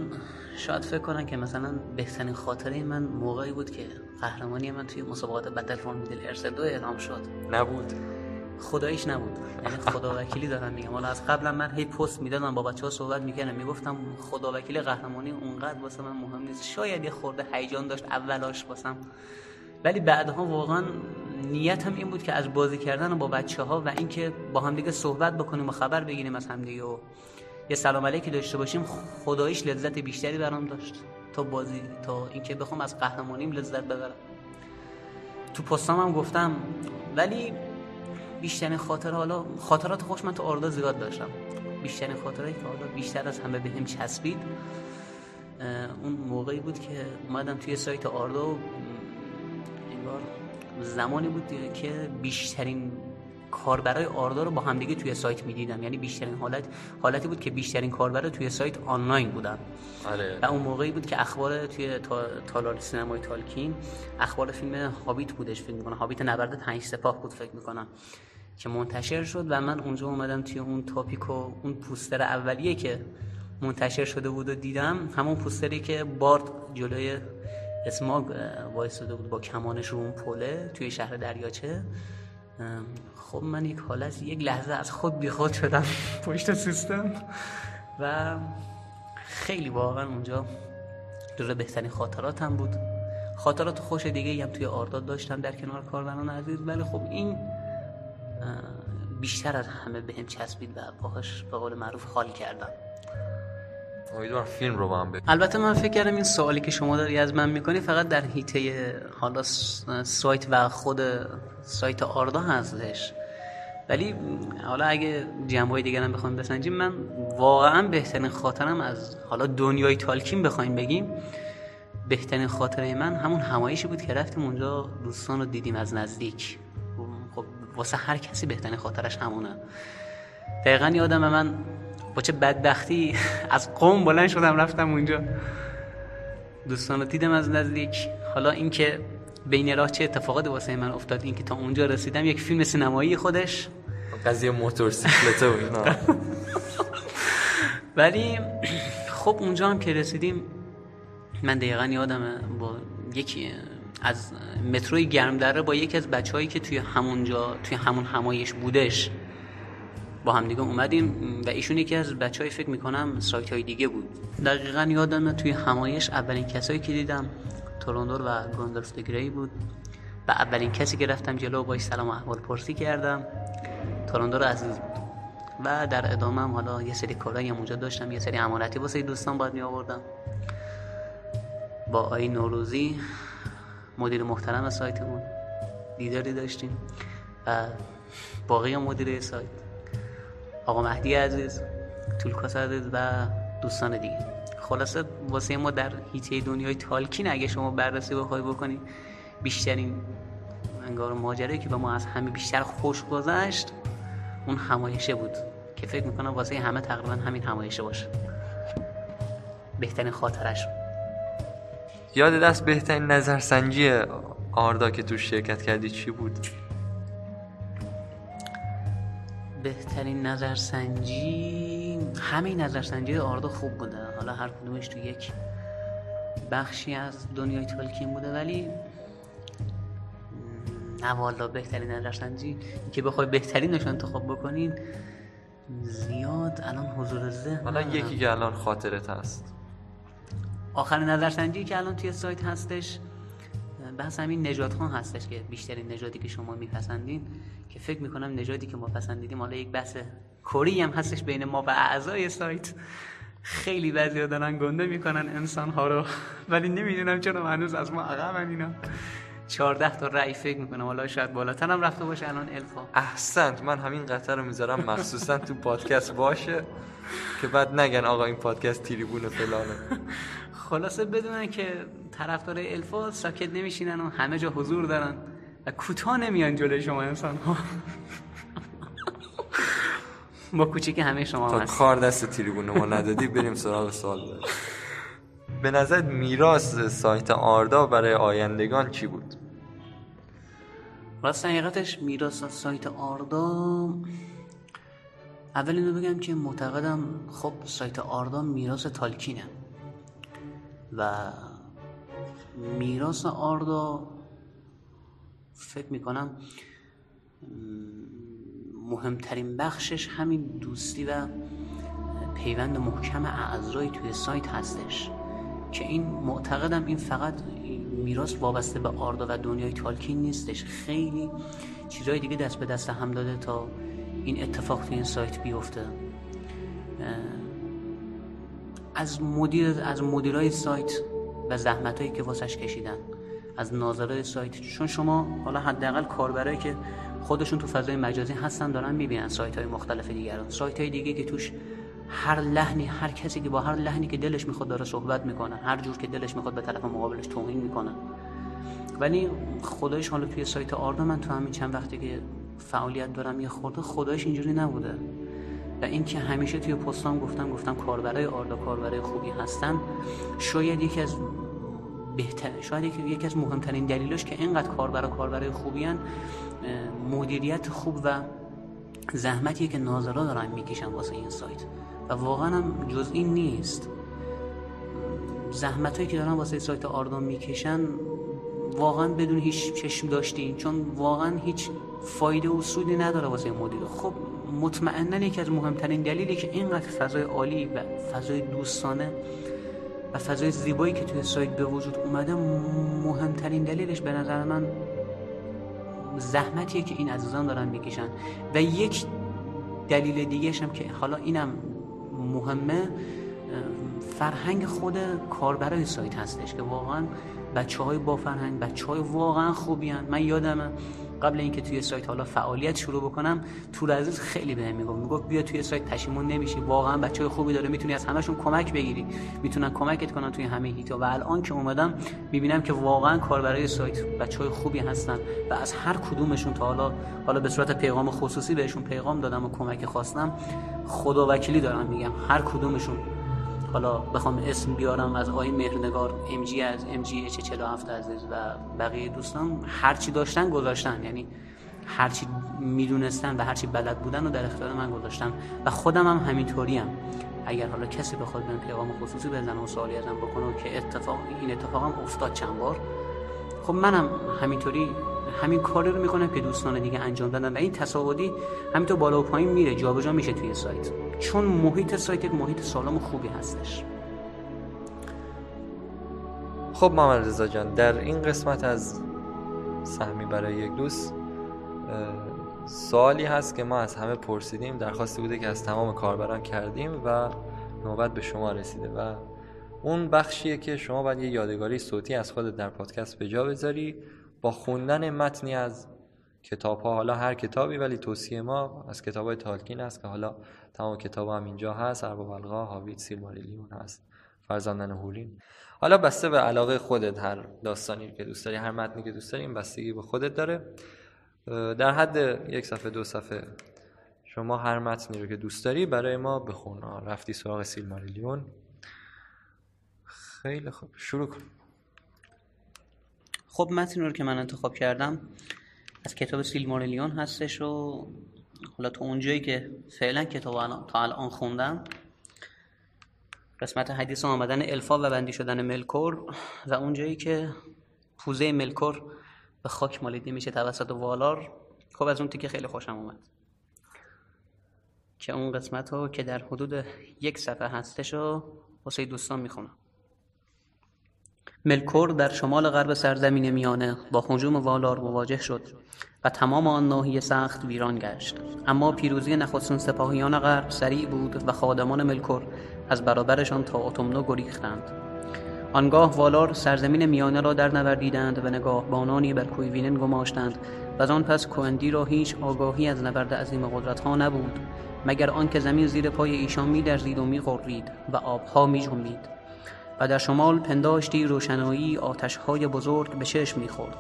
شاید فکر کنن که مثلا بهترین خاطره من موقعی بود که قهرمانی من توی مسابقات بتل فور میدل ارس دو اعلام شد. نبود. خداییش نبود. یعنی خدا وکیلی دارم میگم. حالا از قبلا من هی پست می‌دادم با بچه ها صحبت می‌کردم می‌گفتم خدا وکیلی قهرمانی اونقدر واسه من مهم نیست. شاید یه خورده هیجان داشت اولاش واسم. ولی بعدها واقعا نیتم این بود که از بازی کردن با بچه ها و اینکه با هم دیگه صحبت بکنیم و خبر بگیریم از هم دیگه و یه سلام علیکی داشته باشیم خداییش لذت بیشتری برام داشت. تا بازی تا اینکه بخوام از قهرمانیم لذت ببرم. تو پستام هم گفتم ولی بیشترین خاطر حالا خاطرات خوش من تو آردا زیاد داشتم. بیشترین خاطرایی که حالا بیشتر از همه بهم چسبید اون موقعی بود که اومدم توی سایت آردا و انگار زمانی بود که بیشترین کاربرای آردا رو با همدیگه توی سایت می‌دیدم. یعنی بیشترین حالت حالتی بود که بیشترین کاربرا توی سایت آنلاین بودن. آره. و اون موقعی بود که اخبار توی تالار سینمای تالکین اخبار فیلم هابیت بودش فکر می‌کنم. هابیت نبرد پنج سپاه بود فکر می‌کنم. که منتشر شد و من اونجا اومدم توی اون تاپیک و اون پوستر اولیه که منتشر شده بود و دیدم همون پوستری که بارد جلوی اسماگ وایستاده بود با کمانش رو اون پله توی شهر دریاچه. خب من یک حالت یک لحظه از خود بیخود شدم پشت سیستم و خیلی واقعا اونجا جزو بهترین خاطراتم بود. خاطرات خوش دیگه هم توی آرداد داشتم در کنار کاربران عزیز ولی خب این بیشتر از همه بهم چسبید و باهاش به قول معروف حال کردم. امیدوارم فیلم رو با هم البته من فکر کردم این سوالی که شما داری از من می‌کنی فقط در هیته حالا سایت و خود سایت آردا هستش. ولی حالا اگه جنبه دیگر هم بخوایم بسنجیم من واقعا بهترین خاطرم از حالا دنیای تالکین بخوایم بگیم بهترین خاطره من همون همایشی بود که رفتیم اونجا دوستان رو دیدیم از نزدیک. واسه هر کسی بهترین خاطرش همونه. دقیقا یادم من با چه بدبختی از قوم بلند شدم رفتم اونجا. دوستان رو دیدم از نزدیک. حالا اینکه بین راه چه اتفاقات واسه من افتاد اینکه تا اونجا رسیدم یک فیلم سینمایی خودش. قضیه موتورسیکلته و اینا. ولی خب اونجا هم که رسیدیم من دقیقا یادم با یکی از متروی گرم دره با یکی از بچههایی که توی همونجا توی همون همایش بودش با هم دیگه اومدیم و ایشون یکی از بچه های فکر می‌کنم سایت های دیگه بود. دقیقا یادم توی همایش اولین کسایی که دیدم توروندور و گوندلف گری بود. و اولین کسی که رفتم جلو باش سلام و احوال پرسی کردم. توروندور عزیز. بود و در ادامه حالا یه سری کارهایی هم اونجا داشتم یه سری امانتی واسه دوستان باید می آوردم با آی نوروزی مدیر محترم سایتمون. دیداری داشتیم. و باقی مدیر سایت. آقا مهدی عزیز طولکاس عزیز و دوستان دیگه. خلاصه واسه ما در هیته دنیای تالکین اگه شما بررسی بخوای بکنی بیشترین انگار ماجرایی که به ما از همه بیشتر خوش گذشت اون همایشه بود. که فکر می‌کنم واسه همه تقریبا همین همایشه باشه. بهترین خاطرش یاد دست بهترین نظرسنجی آردا که تو شرکت کردی چی بود؟ بهترین نظرسنجی؟ همه نظرسنجی آردا خوب بوده. حالا هر کدومش تو یک بخشی از دنیای تالکین بوده ولی نه والا بهترین نظرسنجی که بخوای بهترینش انتخاب بکنین زیاد الان حضور ذهن حالا یکی که الان خاطرت هست. آخرین نظرسنجی که الان توی سایت هستش بحث همین نجات خان هستش که بیشترین نژادی که شما میپسندین که فکر می‌کنم نژادی که ما پسندیدیم حالا یک بحث کری هم هستش بین ما و اعضای سایت. خیلی بعضی دارن گنده می‌کنن انسان ها رو ولی نمی‌دونم چرا هنوز از ما عقبن اینا. 14 تا رأی فکر می‌کنم حالا شاید بالاتر هم رفته باشه الان الفا. احسنت من همین قطر رو می‌ذارم مخصوصا تو پادکست باشه که بعد نگن آقا این پادکست تریبون فلانه. خلاصه بدونن که طرفدار الفا ساکت نمیشینن و همه جا حضور دارن و کوتاه نمیان جلوی شما انسان ها. با کوچیک همه شما تا کار دست تریبون ما ندادی بریم سراغ سوال. به نظر میراث سایت آردا برای آیندگان چی بود؟ راست حقیقتش میراث سایت آردا اول اینو بگم که معتقدم خب سایت آردا میراث تالکینه. و میراث آردا فکر می‌کنم مهمترین بخشش همین دوستی و پیوند محکم اعضای توی سایت هستش که این معتقدم این فقط میراث وابسته به آردا و دنیای تالکین نیستش. خیلی چیزهای دیگه دست به دست هم داده تا این اتفاق توی این سایت بیفته. از مدیر از مدیرای سایت و زحمت هایی که واسش کشیدن از ناظرای سایت. چون شما حالا حداقل کاربرایی که خودشون تو فضای مجازی هستن دارن می‌بینن سایت های مختلف دیگران. سایت های دیگه که توش هر لحنی هر کسی که با هر لحنی که دلش می‌خواد داره صحبت می‌کنه هر جور که دلش می‌خواد به طرف مقابلش توهین می‌کنه. ولی خدایش حالا توی سایت آردا من تو همین چند وقتی که فعالیت دارم یه خورده خدایش اینجوری نبوده. و اینکه همیشه توی پستام گفتم گفتم کاربرای آردا کاربرای خوبی هستن شاید یکی از بهتر شاید یکی, از مهمترین دلیلش که اینقدر کاربر کاربرای خوبی هن مدیریت خوب و زحمتیه که ناظرا دارن می‌کشن واسه این سایت. و واقعا هم جز این نیست. زحمت هایی که دارن واسه سایت آردان می‌کشن واقعا بدون هیچ چشم داشتین چون واقعا هیچ فایده و سودی نداره واسه مدیر. خب مطمئنا یکی از مهمترین دلیلی که اینقدر فضای عالی و فضای دوستانه و فضای زیبایی که توی سایت به وجود اومده مهمترین دلیلش به نظر من زحمتیه که این عزیزان دارن می‌کشن و یک دلیل دیگه هم که حالا اینم مهمه فرهنگ خود کاربرای سایت هستش که واقعا بچه های با فرهنگ بچه های واقعا خوبی هن. من یادمه قبل اینکه توی سایت حالا فعالیت شروع بکنم تور عزیز خیلی بهم می‌گفت. می‌گفت بیا توی سایت پشیمون نمیشی. واقعا بچه خوبی داره می‌تونی از همشون کمک بگیری. می‌تونن کمکت کنن توی همه هیتا و الان که اومدم می‌بینم که واقعا کاربرای سایت بچه خوبی هستن و از هر کدومشون تا حالا حالا به صورت پیغام خصوصی بهشون پیغام دادم و کمک خواستم خدا وکیلی دارم میگم. هر کدومشون حالا بخوام اسم بیارم از آقای مهرنگار ام جی از ام جی اچ 47 عزیز و بقیه دوستان هرچی داشتن گذاشتن. یعنی هرچی می‌دونستن و هرچی بلد بودن رو در اختیار من گذاشتن و خودم هم همینطوری هم. اگر حالا کسی بخواد به پیغام خصوصی بزنه و سوالی ازم بکنه که اتفاق این اتفاق هم افتاد چند بار. خب منم همینطوری همین کاری رو می‌کنم که دوستان دیگه انجام دادن و این تصاعدی همینطور بالا و پایین میره جابجا میشه توی سایت. چون محیط سایت یک محیط سالم و خوبی هستش. خب محمد رضا جان در این قسمت از سهمی برای یک دوست سوالی هست که ما از همه پرسیدیم درخواستی بوده که از تمام کاربران کردیم و نوبت به شما رسیده و اون بخشیه که شما باید یه یادگاری صوتی از خودت در پادکست به جا بذاری با خوندن متنی از کتاب ها حالا هر کتابی ولی توصیه ما از کتاب های تالکین است که حالا تمام کتاب هم اینجا هست. ارباب الغا هاویت سیلماریلیون هست. فرزندن هورین حالا بسته به علاقه خودت هر داستانی که دوست داری هر متنی که دوست داری این بستگی به خودت داره. در حد یک صفحه دو صفحه شما هر متنی رو که دوست داری برای ما بخون. رفتی سراغ سیلماریلیون. خیلی خوب. شروع کن. خب متن رو که من انتخاب کردم از کتاب سیلماریلیون هستش و حالا تو اونجایی که فعلا کتاب تا الان خوندم قسمت حدیث آمدن الفا و بندی شدن ملکور و اونجایی که پوزه ملکور به خاک مالیده میشه توسط والار خب از اون تیکه خیلی خوشم اومد. که اون قسمت رو که در حدود یک صفحه هستش رو واسه دوستان می‌خونم. ملکور در شمال غرب سرزمین میانه با هجوم والار مواجه شد و تمام آن ناحیه سخت ویران گشت. اما پیروزی نخستین سپاهیان غرب سریع بود و خادمان ملکور از برابرشان تا اتومنو گریختند. آنگاه والار سرزمین میانه را در نوردیدند و نگاهبانانی بر کویوینن گماشتند. و آن پس کوندی را هیچ آگاهی از نبرد عظیم قدرتها نبود مگر آنکه زمین زیر پای ایشان میدرزید و میغرید و آبها میجنبید. و در شمال پنداشتی روشنایی آتشهای بزرگ به چشم می‌خورد.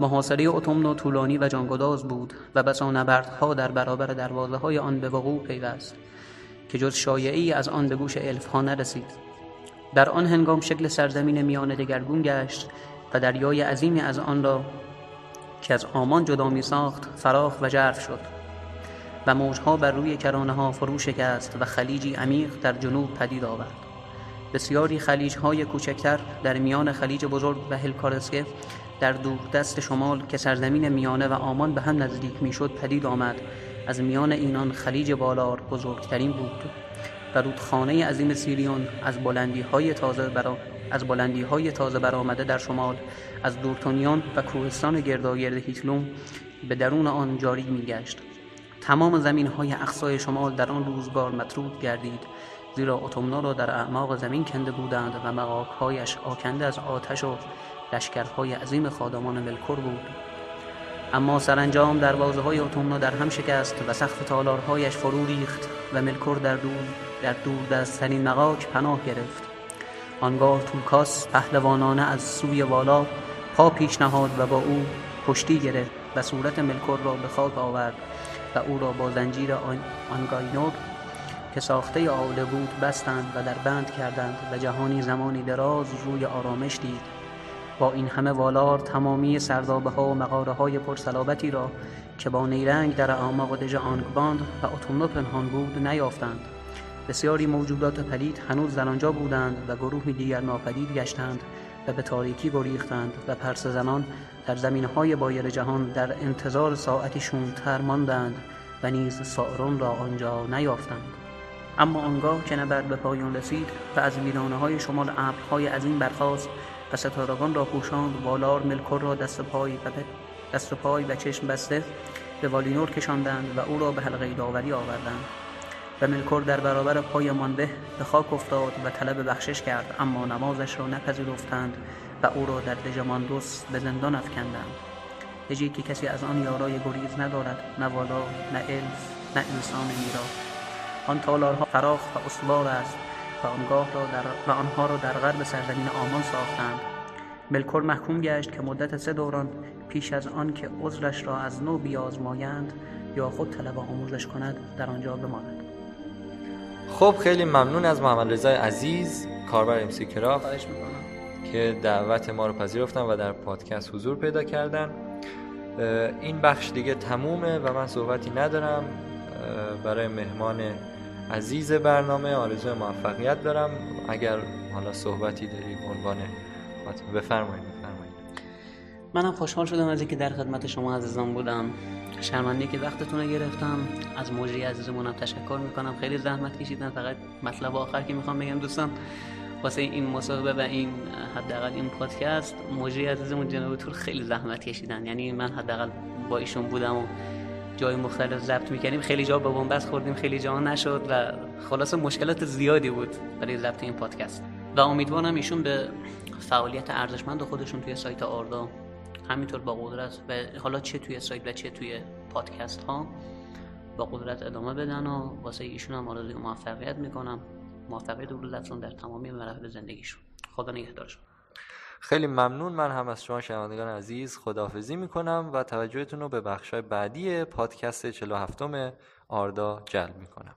محاصره اتمنو طولانی و جانگداز بود و بسا نبردها در برابر دروازه های آن به وقوع پیوست که جز شایعی از آن به گوش الف ها نرسید. در آن هنگام شکل سرزمین میانه دگرگون گشت و دریای عظیمی از آن را که از آمان جدا می ساخت فراخ و جرف شد و موجها بر روی کرانه ها فرو شکست و خلیجی عمیق در جنوب پدید آورد. بسیاری خلیج های کوچکتر در میان خلیج بزرگ و هلکارسکه در دور دست شمال که سرزمین میانه و آمان به هم نزدیک می‌شد پدید آمد. از میان اینان خلیج بالار بزرگترین بود و رودخانه عظیم سیریون از بلندی های تازه برا از بلندی های تازه برآمده در شمال از دورتونیان و کوهستان گرداگرد هیتلوم به درون آن جاری میگشت. تمام زمین های اقصای شمال در آن روزگار مطرود گردید. زیرا اتمنا را در اعماق زمین کنده بودند و مقاکهایش آکنده از آتش و لشکرهای عظیم خادمان ملکور بود. اما سرانجام دروازه های اتمنا در هم شکست و سقف تالارهایش فرو ریخت و ملکور در دور در دور دستترین مقاک پناه گرفت. آنگاه توکاس پهلوانانه از سوی والا پا پیش نهاد و با او پشتی گرفت و صورت ملکور را به خاک آورد و او را با زنجیر آنگاینور که ساخته آوله بود بستند و در بند کردند و جهانی زمانی دراز روی آرامش دید. با این همه والار تمامی سردابه ها و مقاره های پرسلابتی را که با نیرنگ در اعماق دژ آنگباند و اوتومنو پنهان بود نیافتند. بسیاری موجودات پلید هنوز در آنجا بودند و گروهی دیگر ناپدید گشتند و به تاریکی گریختند و پرسه زنان در زمین های بایر جهان در انتظار ساعتی شومتر ماندند و نیز سائرون را آنجا نیافتند. اما آنگاه که نبرد به پایان رسید و از ویرانه های شمال ابرهای عظیم برخاست و ستارگان را پوشاند والار ملکور را دست پای و دست پای و چشم بسته به والینور کشاندند و او را به حلقه داوری آوردند. و ملکور در برابر پای مانده به خاک افتاد و طلب بخشش کرد اما نمازش را نپذیرفتند و او را در دژماندوس به زندان افکندند. دژی که کسی از آن یارای گریز ندارد نه والا نه الف نه انسان میرا. آن تالارها فراخ و استوار است و آنگاه را در و آنها را در غرب سرزمین آمان ساختند. ملکور محکوم گشت که مدت سه دوران پیش از آن که عذرش را از نو بیازمایند یا خود طلب آموزش کند در آنجا بماند. خب خیلی ممنون از محمد رضای عزیز کاربر امسی کراف که دعوت ما رو پذیرفتن و در پادکست حضور پیدا کردن. این بخش دیگه تمومه و من صحبتی ندارم. برای مهمان عزیز برنامه آرزو موفقیت دارم. اگر حالا صحبتی داری عنوان بفرمایید بفرمایید. منم خوشحال شدم از اینکه در خدمت شما عزیزان بودم. شرمنده که وقتتون رو گرفتم. از موجی عزیزمونم تشکر می‌کنم. خیلی زحمت کشیدن. فقط مطلب آخر که می‌خوام بگم دوستان واسه این مصاحبه و این حداقل این پادکست موجی عزیزمون جناب تور خیلی زحمت کشیدن. یعنی من حداقل با ایشون بودم و جای مختلف ضبط می‌کردیم. خیلی جا با بنبست خوردیم خیلی جا نشد و خلاص مشکلات زیادی بود برای ضبط این پادکست. و امیدوارم ایشون به فعالیت ارزشمند خودشون توی سایت آردا همینطور با قدرت و حالا چه توی سایت و چه توی پادکست ها با قدرت ادامه بدن و واسه ایشون هم آرزوی موفقیت می‌کنم. موفقیت رو در تمامی مراحل زندگیشون. خدا نگهدارشون. خیلی ممنون. من هم از شما شنوندگان عزیز خداحافظی می‌کنم و توجهتون رو به بخشای بعدی پادکست 47 آردا جلب می‌کنم.